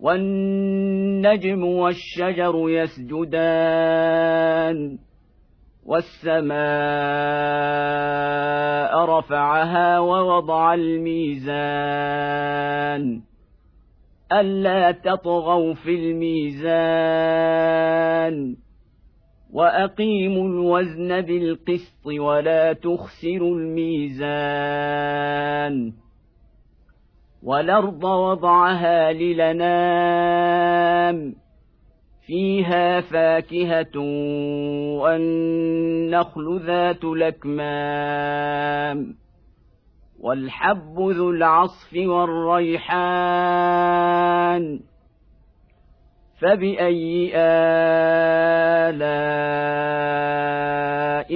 والنجم والشجر يسجدان والسماء رفعها ووضع الميزان ألا تطغوا في الميزان وأقيموا الوزن بالقسط ولا تخسروا الميزان والأرض وضعها للنام فيها فاكهة والنخل ذات الأكمام والحب ذو العصف والريحان فبأي آلاء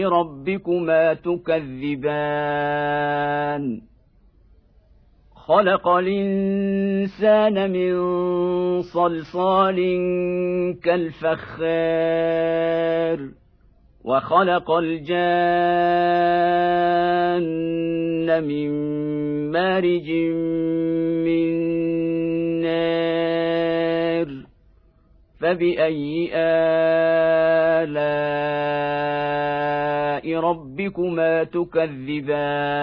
ربكما تكذبان خلق الإنسان من صلصال كالفخار وخلق الجان من مارج من نار فبأي آلاء ربكما تكذبان؟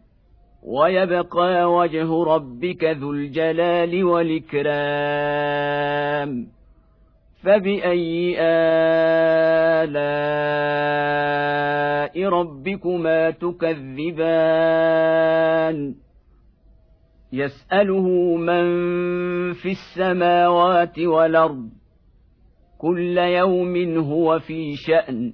ويبقى وجه ربك ذو الجلال والإكرام. فبأي آلاء ربكما تكذبان؟ يسأله من في السماوات والأرض. كل يوم هو في شأن.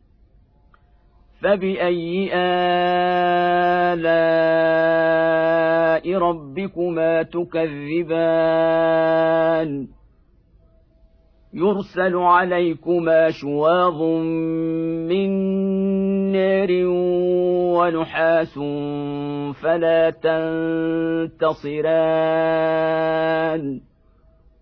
فباي الاء ربكما تكذبان يرسل عليكما شواظ من نار ونحاس فلا تنتصران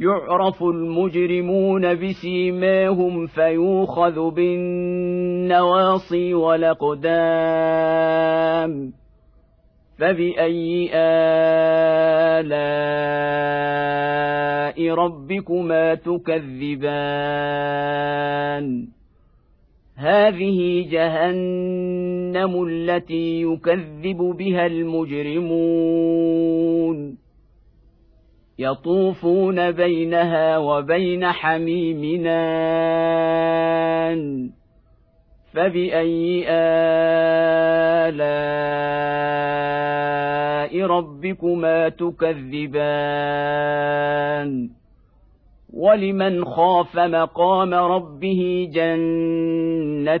يعرف المجرمون بسيماهم فيوخذ بالنواصي والأقدام. فبأي آلاء ربكما تكذبان؟ هذه جهنم التي يكذب بها المجرمون. يطوفون بينها وبين حميم آن. فبأي آلاء ربكما تكذبان؟ ولمن خاف مقام ربه جنتان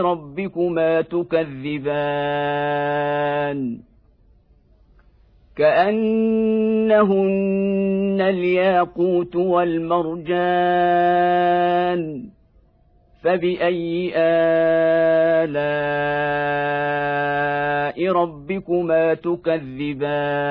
ربكما تكذبان كأنهن الياقوت والمرجان فبأي آلاء ربكما تكذبان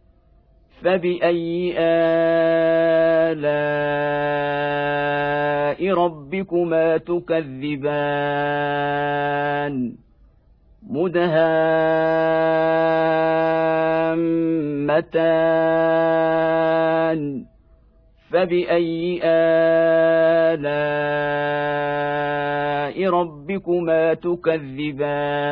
فباي الاء ربكما تكذبان مدهامتان فباي الاء ربكما تكذبان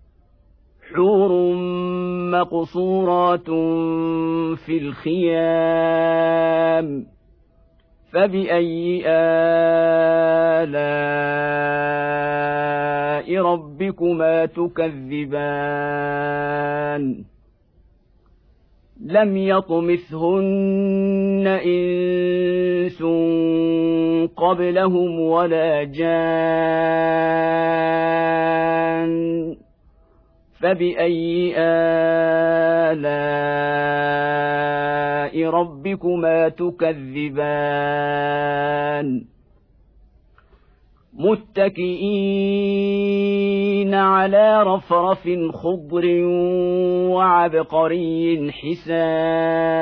حور مقصورات في الخيام فبأي آلاء ربكما تكذبان؟ لم يطمثهن إنس قبلهم ولا جان. فبأي آلاء ربكما تكذبان؟ متكئين على رفرف خضر وعبقري حسان.